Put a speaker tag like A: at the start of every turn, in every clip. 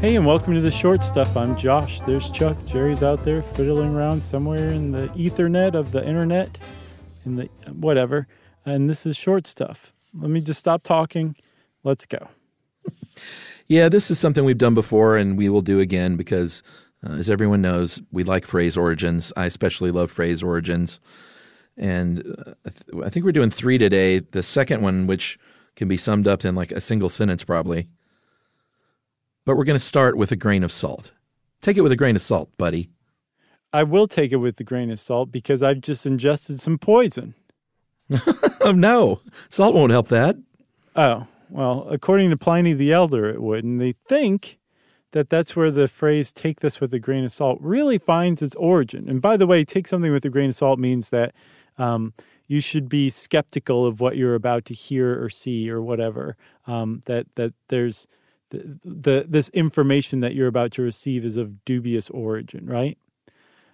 A: Hey, and welcome to the short stuff. I'm Josh. There's Chuck. Jerry's out there fiddling around somewhere in the ethernet of the internet, in the whatever. And this is short stuff. Let me just stop talking. Let's go.
B: Yeah, this is something we've done before and we will do again because, uh, as everyone knows, we like phrase origins. I especially love phrase origins. And uh, I, th- I think we're doing three today. The second one, which can be summed up in like a single sentence, probably. But we're going to start with a grain of salt. Take it with a grain of salt, buddy.
A: I will take it with a grain of salt because I've just ingested some poison.
B: oh, no. Salt won't help that.
A: Oh, well, according to Pliny the Elder, it would. And they think that that's where the phrase take this with a grain of salt really finds its origin. And by the way, take something with a grain of salt means that um, you should be skeptical of what you're about to hear or see or whatever. Um, that, that there's the, the, this information that you're about to receive is of dubious origin, right?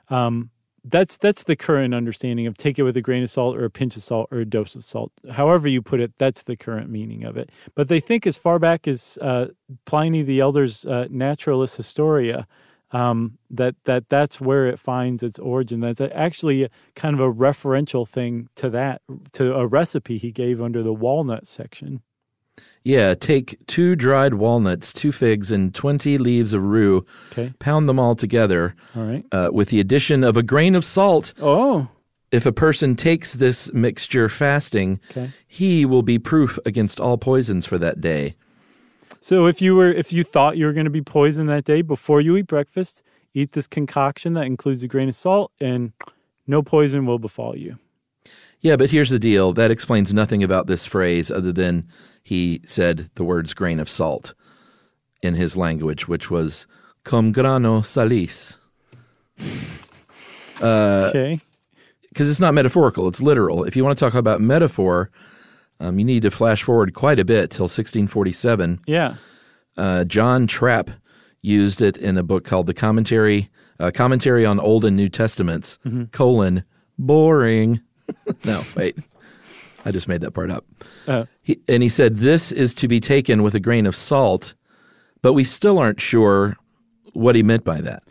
A: Um, that's that's the current understanding of take it with a grain of salt or a pinch of salt or a dose of salt. However you put it, that's the current meaning of it. But they think as far back as uh, Pliny the Elder's uh, Naturalis Historia, um, that that that's where it finds its origin. That's actually kind of a referential thing to that to a recipe he gave under the walnut section.
B: Yeah, take two dried walnuts, two figs, and 20 leaves of rue.
A: Okay.
B: Pound them all together.
A: All right.
B: Uh, with the addition of a grain of salt.
A: Oh.
B: If a person takes this mixture fasting,
A: Okay.
B: he will be proof against all poisons for that day.
A: So if you were if you thought you were going to be poisoned that day before you eat breakfast, eat this concoction that includes a grain of salt and no poison will befall you.
B: Yeah, but here's the deal. That explains nothing about this phrase other than he said the words grain of salt in his language, which was cum grano salis. Uh,
A: okay.
B: Because it's not metaphorical, it's literal. If you want to talk about metaphor, um, you need to flash forward quite a bit till 1647.
A: Yeah.
B: Uh, John Trapp used it in a book called the Commentary uh, Commentary on Old and New Testaments. Colon boring. no, wait, I just made that part up.
A: Uh,
B: He, and he said this is to be taken with a grain of salt, but we still aren't sure what he meant by that.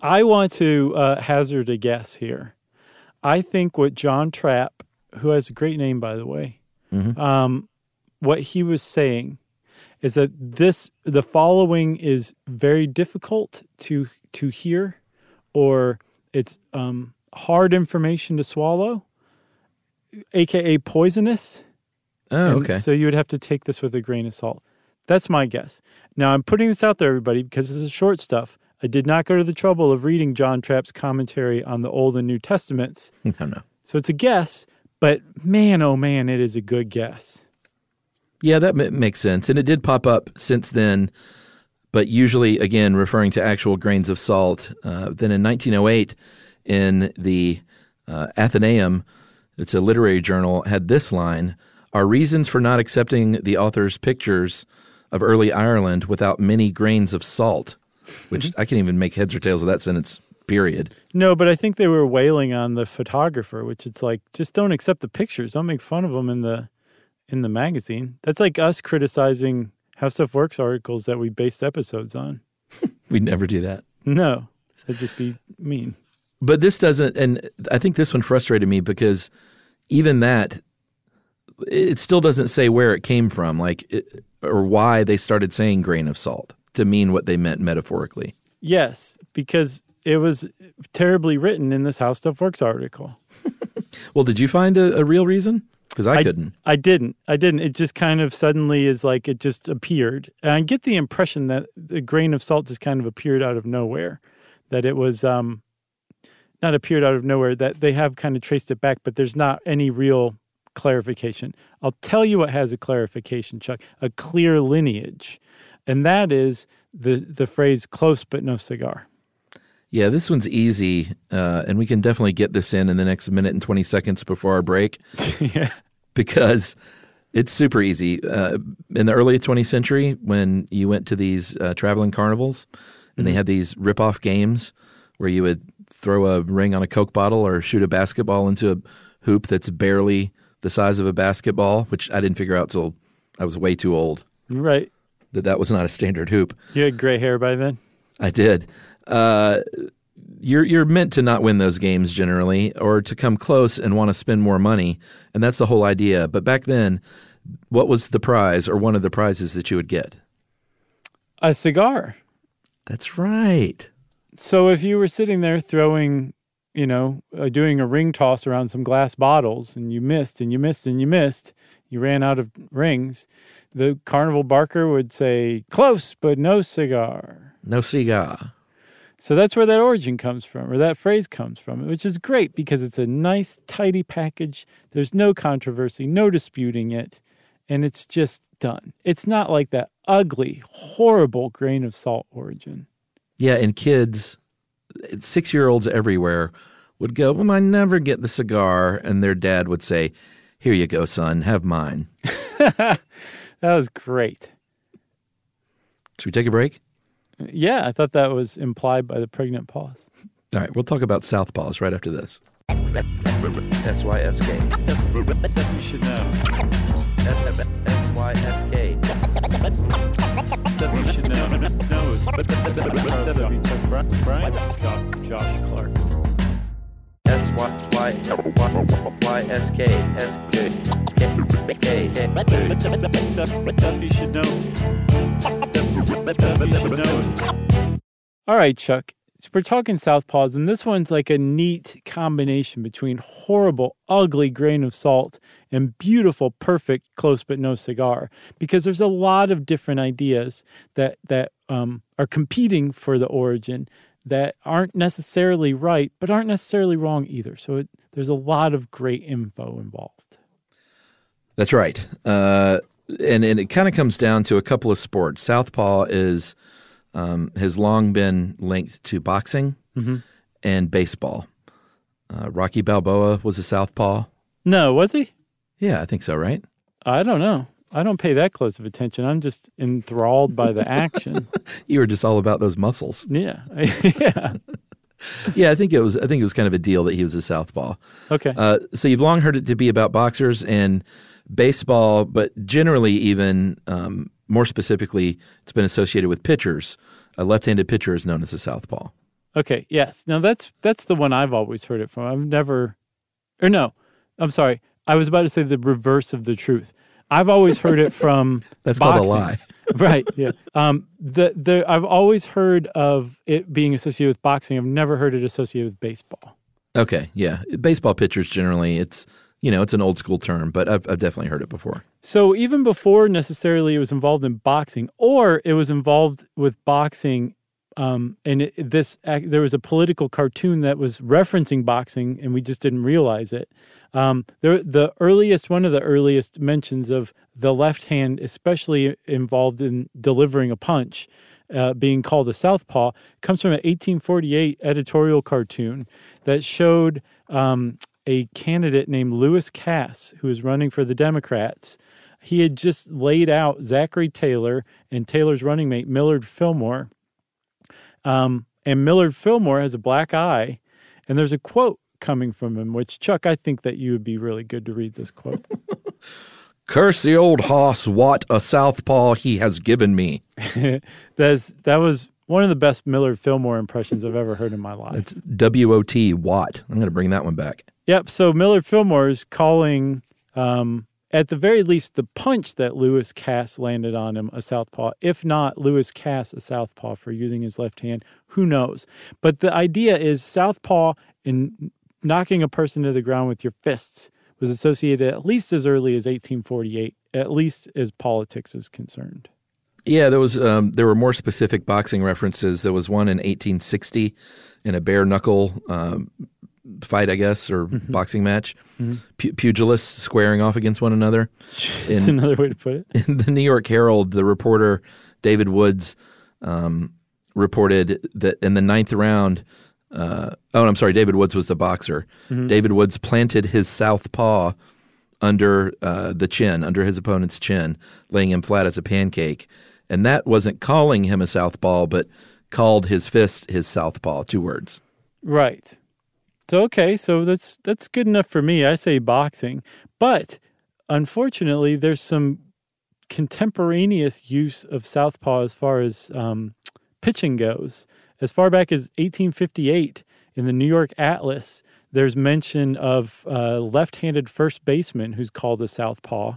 A: I want to uh, hazard a guess here. I think what John Trapp, who has a great name by the way, um, what he was saying is that this the following is very difficult to to hear, or it's um, hard information to swallow, aka poisonous.
B: Oh, okay.
A: So you would have to take this with a grain of salt. That's my guess. Now I'm putting this out there, everybody, because this is short stuff. I did not go to the trouble of reading John Trapp's commentary on the Old and New Testaments.
B: no, no.
A: So it's a guess, but man, oh man, it is a good guess.
B: Yeah, that ma- makes sense. And it did pop up since then, but usually, again, referring to actual grains of salt. Uh, then in 1908, in the uh, Athenaeum, it's a literary journal, had this line Our reasons for not accepting the author's pictures of early Ireland without many grains of salt, which mm-hmm. I can't even make heads or tails of that sentence, period.
A: No, but I think they were wailing on the photographer, which it's like just don't accept the pictures. Don't make fun of them in the in the magazine. That's like us criticizing how stuff works articles that we based episodes on.
B: We'd never do that.
A: No, that'd just be mean.
B: But this doesn't, and I think this one frustrated me because even that, it still doesn't say where it came from, like, it, or why they started saying grain of salt to mean what they meant metaphorically.
A: Yes, because it was terribly written in this How Stuff Works article.
B: Well, did you find a, a real reason? Because I, couldn't.
A: I didn't. I didn't. It just kind of suddenly is like it just appeared. And I get the impression that the grain of salt just kind of appeared out of nowhere. That it was um not appeared out of nowhere, that they have kind of traced it back, but there's not any real clarification. I'll tell you what has a clarification, Chuck, a clear lineage. And that is the the phrase close but no cigar.
B: Yeah, this one's easy, uh, and we can definitely get this in in the next minute and 20 seconds before our break.
A: yeah.
B: because it's super easy. Uh, in the early 20th century, when you went to these uh, traveling carnivals and they had these rip-off games where you would throw a ring on a Coke bottle or shoot a basketball into a hoop that's barely the size of a basketball, which I didn't figure out till I was way too old.
A: Right.
B: that that was not a standard hoop.
A: You had gray hair by then?
B: I did. Uh, you're you're meant to not win those games generally, or to come close and want to spend more money, and that's the whole idea. But back then, what was the prize or one of the prizes that you would get?
A: A cigar.
B: That's right.
A: So if you were sitting there throwing, you know, uh, doing a ring toss around some glass bottles and you missed and you missed and you missed, you ran out of rings, the carnival barker would say, close, but no cigar.
B: No cigar.
A: So that's where that origin comes from, or that phrase comes from, which is great because it's a nice, tidy package. There's no controversy, no disputing it, and it's just done. It's not like that ugly, horrible grain of salt origin.
B: Yeah, and kids, six year olds everywhere would go, Well, I never get the cigar. And their dad would say, Here you go, son, have mine.
A: that was great.
B: Should we take a break?
A: Yeah, I thought that was implied by the pregnant pause.
B: All right, we'll talk about southpaws right after this. S-Y-S-K.
A: You should know. You should know. Knows. Brian. Josh, Clark. You should know. You should know. All right, Chuck. So we're talking southpaws, and this one's like a neat combination between horrible, ugly grain of salt and beautiful, perfect, close but no cigar. Because there's a lot of different ideas that that um, are competing for the origin that aren't necessarily right, but aren't necessarily wrong either. So it, there's a lot of great info involved.
B: That's right. Uh, and, and it kind of comes down to a couple of sports. Southpaw is um, has long been linked to boxing
A: Mm-hmm.
B: and baseball. Uh, Rocky Balboa was a southpaw.
A: No, was he?
B: Yeah, I think so, right?
A: I don't know. I don't pay that close of attention. I'm just enthralled by the action.
B: You were just all about those muscles.
A: yeah. yeah.
B: Yeah, I think it was. I think it was kind of a deal that he was a southpaw.
A: Okay.
B: Uh, so you've long heard it to be about boxers and baseball, but generally, even um, more specifically, it's been associated with pitchers. A left-handed pitcher is known as a southpaw.
A: Okay. Yes. Now that's that's the one I've always heard it from. I've never, or no, I'm sorry. I was about to say the reverse of the truth. I've always heard it from.
B: That's called a lie.
A: right. Yeah. Um. The the I've always heard of it being associated with boxing. I've never heard it associated with baseball.
B: Okay, yeah, baseball pitchers generally, it's you know, it's an old school term, but I've, I've definitely heard it before.
A: So even before necessarily it was involved in boxing, or it was involved with boxing, um, and it, this there was a political cartoon that was referencing boxing, and we just didn't realize it. Um, there, the earliest one of the earliest mentions of the left hand, especially involved in delivering a punch, uh, being called a southpaw, comes from an 1848 editorial cartoon that showed um, a candidate named Lewis Cass, who is running for the Democrats. He had just laid out Zachary Taylor and Taylor's running mate Millard Fillmore. Um, and Millard Fillmore has a black eye, and there's a quote coming from him, which Chuck, I think that you would be really good to read this quote.
B: Curse the old hoss, what a southpaw he has given me.
A: That's that was one of the best Millard Fillmore impressions I've ever heard in my life.
B: It's W O T, what? I'm going to bring that one back.
A: Yep. So Millard Fillmore is calling, um, at the very least, the punch that Lewis Cass landed on him a southpaw. If not Lewis Cass a southpaw for using his left hand, who knows? But the idea is southpaw and knocking a person to the ground with your fists was associated at least as early as 1848, at least as politics is concerned.
B: Yeah, there was um, there were more specific boxing references. There was one in 1860 in a bare knuckle um, fight, I guess, or boxing match. Pu- pugilists squaring off against one another.
A: That's
B: In-
A: another way to put it.
B: in the New York Herald, the reporter David Woods um, reported that in the ninth round. Uh, oh, I'm sorry. David Woods was the boxer. David Woods planted his south paw under uh, the chin, under his opponent's chin, laying him flat as a pancake. And that wasn't calling him a southpaw, but called his fist his southpaw. Two words.
A: Right. So okay, so that's that's good enough for me. I say boxing, but unfortunately, there's some contemporaneous use of southpaw as far as um, pitching goes. As far back as 1858 in the New York Atlas, there's mention of a left-handed first baseman who's called a southpaw.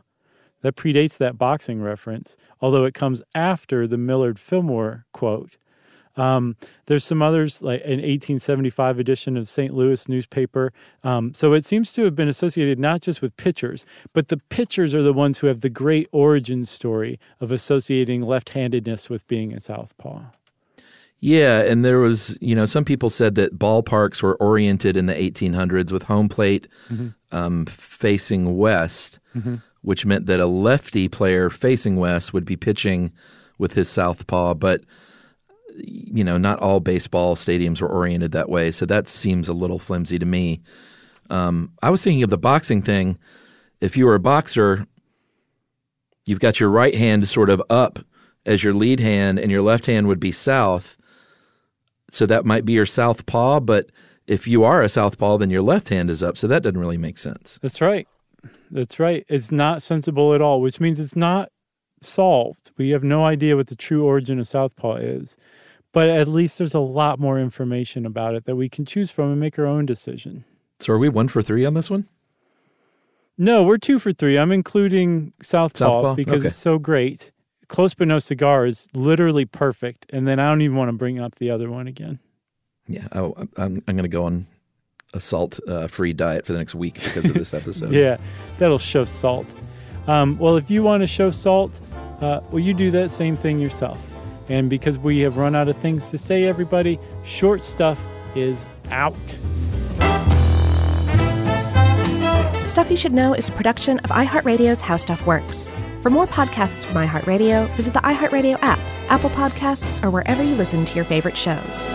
A: That predates that boxing reference, although it comes after the Millard Fillmore quote. Um, there's some others, like an 1875 edition of St. Louis newspaper. Um, so it seems to have been associated not just with pitchers, but the pitchers are the ones who have the great origin story of associating left handedness with being a southpaw.
B: Yeah, and there was, you know, some people said that ballparks were oriented in the 1800s with home plate mm-hmm. um, facing west, mm-hmm. which meant that a lefty player facing west would be pitching with his southpaw. But, you know, not all baseball stadiums were oriented that way. So that seems a little flimsy to me. Um, I was thinking of the boxing thing. If you were a boxer, you've got your right hand sort of up as your lead hand, and your left hand would be south so that might be your southpaw, but if you are a southpaw, then your left hand is up. So that doesn't really make sense.
A: That's right. That's right. It's not sensible at all, which means it's not solved. We have no idea what the true origin of southpaw is. But at least there's a lot more information about it that we can choose from and make our own decision.
B: So are we one for three on this one?
A: No, we're two for three. I'm including southpaw, southpaw? because okay. it's so great. Close but no cigar is literally perfect, and then I don't even want to bring up the other one again.
B: Yeah, oh, I'm I'm going to go on a salt uh, free diet for the next week because of this episode.
A: yeah, that'll show salt. Um, well, if you want to show salt, uh, well, you do that same thing yourself. And because we have run out of things to say, everybody, short stuff is out.
C: Stuff You Should Know is a production of iHeartRadio's How Stuff Works. For more podcasts from iHeartRadio, visit the iHeartRadio app, Apple Podcasts, or wherever you listen to your favorite shows.